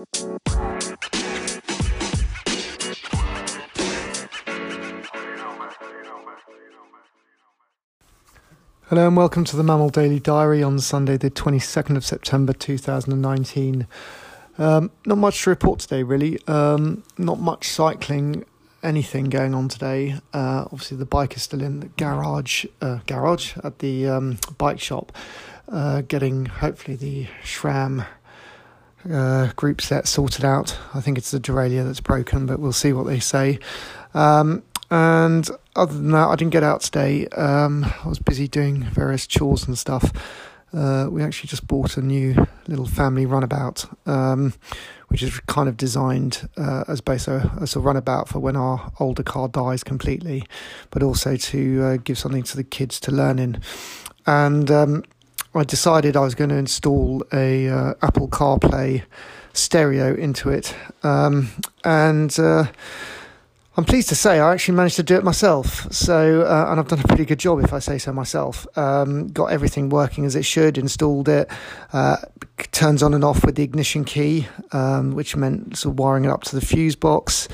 Hello and welcome to the MAMIL Daily Diary on Sunday, the 22nd of September 2019. Um, not much to report today, really. Um, not much cycling, anything going on today. Uh, obviously, the bike is still in the garage, uh, garage at the um, bike shop, uh, getting hopefully the SRAM uh, group set sorted out. I think it's the derailleur that's broken, but we'll see what they say. Um, and other than that, I didn't get out today. Um, I was busy doing various chores and stuff. Uh, we actually just bought a new little family runabout, um, which is kind of designed uh, as both a, as a runabout for when our older car dies completely, but also to uh, give something to the kids to learn in. And um, I decided I was going to install a uh, Apple CarPlay stereo into it, um, and uh, I'm pleased to say I actually managed to do it myself. So, uh, and I've done a pretty good job, if I say so myself. Um, got everything working as it should, installed it, uh, turns on and off with the ignition key, um, which meant sort of wiring it up to the fuse box,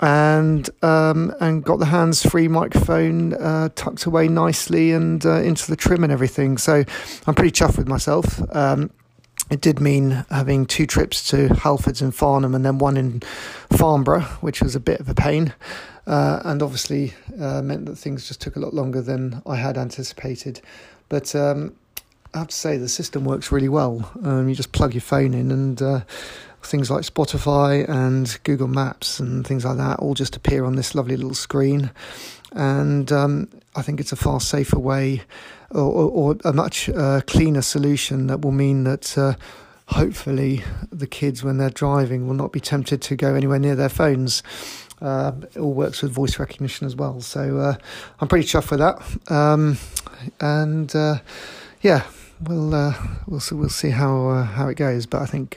and um, and got the hands-free microphone uh, tucked away nicely and uh, into the trim and everything. So, I'm pretty chuffed with myself. Um, it did mean having two trips to Halfords and Farnham and then one in Farnborough, which was a bit of a pain. Uh, and obviously uh, meant that things just took a lot longer than I had anticipated. But um, I have to say, the system works really well. Um, you just plug your phone in, and uh, things like Spotify and Google Maps and things like that all just appear on this lovely little screen. And um, I think it's a far safer way or, or, or a much uh, cleaner solution that will mean that uh, hopefully the kids, when they're driving, will not be tempted to go anywhere near their phones. Uh, it all works with voice recognition as well, so uh, I'm pretty chuffed with that. Um, and uh, yeah, we'll uh, we'll see, we'll see how how it goes. But I think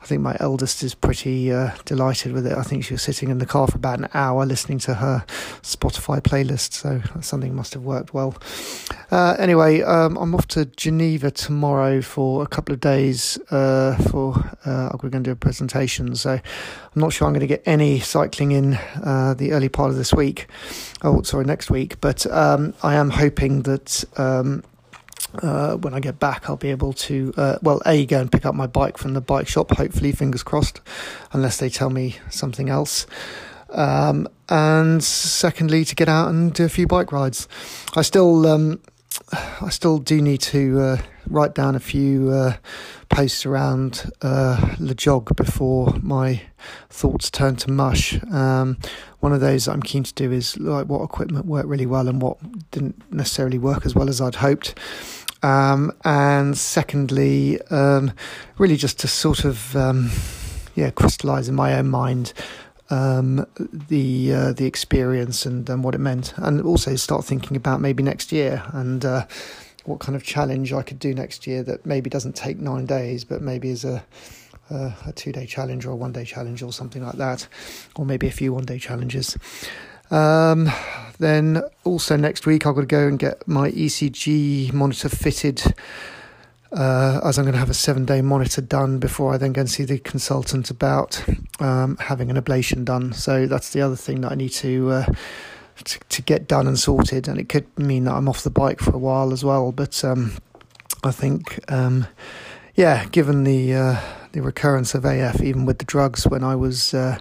I think my eldest is pretty uh, delighted with it. I think she was sitting in the car for about an hour listening to her Spotify playlist, so something must have worked well. Uh, anyway, um, I'm off to Geneva tomorrow for a couple of days uh, for uh, we're going to do a presentation. So I'm not sure I'm going to get any cycling in uh, the early part of this week. Oh, sorry, next week. But um, I am hoping that. Um, uh, when I get back, I'll be able to, uh, well, A, go and pick up my bike from the bike shop, hopefully, fingers crossed, unless they tell me something else. Um, and secondly, to get out and do a few bike rides. I still, um, I still do need to uh, write down a few uh, posts around uh, LEJOG before my thoughts turn to mush. Um, one of those I'm keen to do is like what equipment worked really well and what didn't necessarily work as well as I'd hoped. Um, and secondly, um, really just to sort of um, yeah crystallize in my own mind um, the uh, the experience and, and what it meant, and also start thinking about maybe next year and uh, what kind of challenge I could do next year that maybe doesn't take nine days, but maybe is a uh, a two day challenge or a one day challenge or something like that, or maybe a few one day challenges. Um, then also next week, I've got to go and get my ECG monitor fitted. Uh, as I'm going to have a seven day monitor done before I then go and see the consultant about um, having an ablation done. So that's the other thing that I need to, uh, to, to get done and sorted. And it could mean that I'm off the bike for a while as well. But um, I think, um, yeah, given the uh, the recurrence of AF, even with the drugs, when I was uh,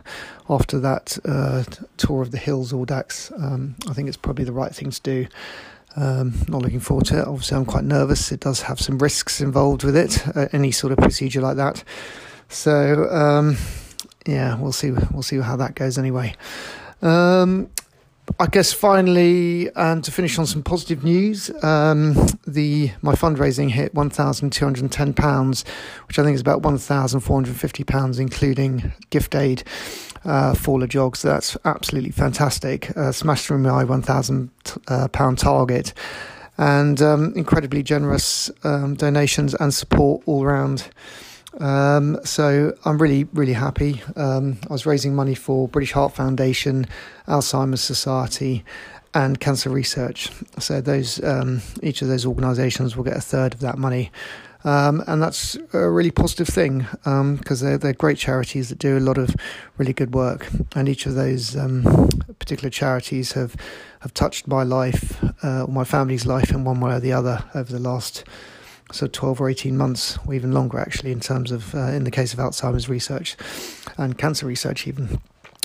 after that uh, tour of the hills, Audax, um, I think it's probably the right thing to do. Um, not looking forward to it. Obviously, I'm quite nervous. It does have some risks involved with it. Uh, any sort of procedure like that. So um, yeah, we'll see. We'll see how that goes. Anyway, um, I guess finally, and to finish on some positive news, um, the my fundraising hit one thousand two hundred and ten pounds, which I think is about one thousand four hundred and fifty pounds, including gift aid uh, for the jogs. So that's absolutely fantastic. Uh, smashed through my one thousand uh, pound target, and um, incredibly generous um, donations and support all around. Um, so I'm really, really happy. Um, I was raising money for British Heart Foundation, Alzheimer's Society, and Cancer Research. So those, um, each of those organisations will get a third of that money. Um, and that's a really positive thing because um, they're, they're great charities that do a lot of really good work. And each of those um, particular charities have, have touched my life uh, my family's life in one way or the other over the last so 12 or 18 months, or even longer actually, in terms of, uh, in the case of Alzheimer's research and cancer research, even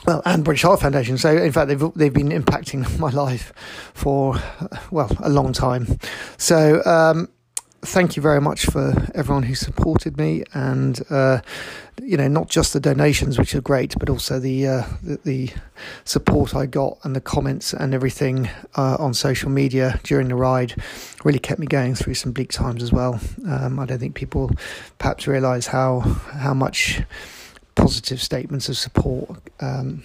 well, and British Heart Foundation. So, in fact, they've they've been impacting my life for well a long time. So, um, thank you very much for everyone who supported me, and uh, you know, not just the donations, which are great, but also the uh, the, the, support I got and the comments and everything uh, on social media during the ride really kept me going through some bleak times as well. Um, I don't think people perhaps realise how how much positive statements of support um,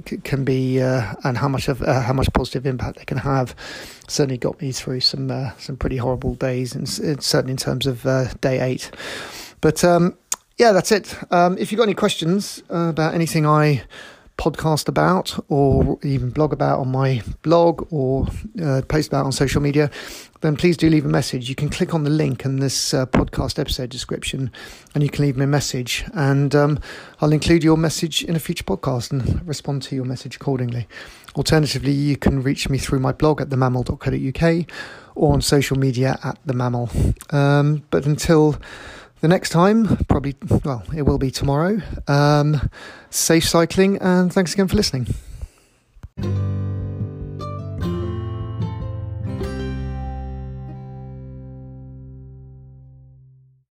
can be uh, and how much of uh, how much positive impact they can have certainly got me through some uh, some pretty horrible days and certainly in terms of uh, day eight. But um, yeah that's it. Um, if you've got any questions about anything I podcast about or even blog about on my blog or uh, post about on social media, then please do leave a message. You can click on the link in this uh, podcast episode description and you can leave me a message. And um, I'll include your message in a future podcast and respond to your message accordingly. Alternatively, you can reach me through my blog at themamil.co.uk or on social media at themamil. Um, but until the next time, probably, well, it will be tomorrow. Um, safe cycling, and thanks again for listening.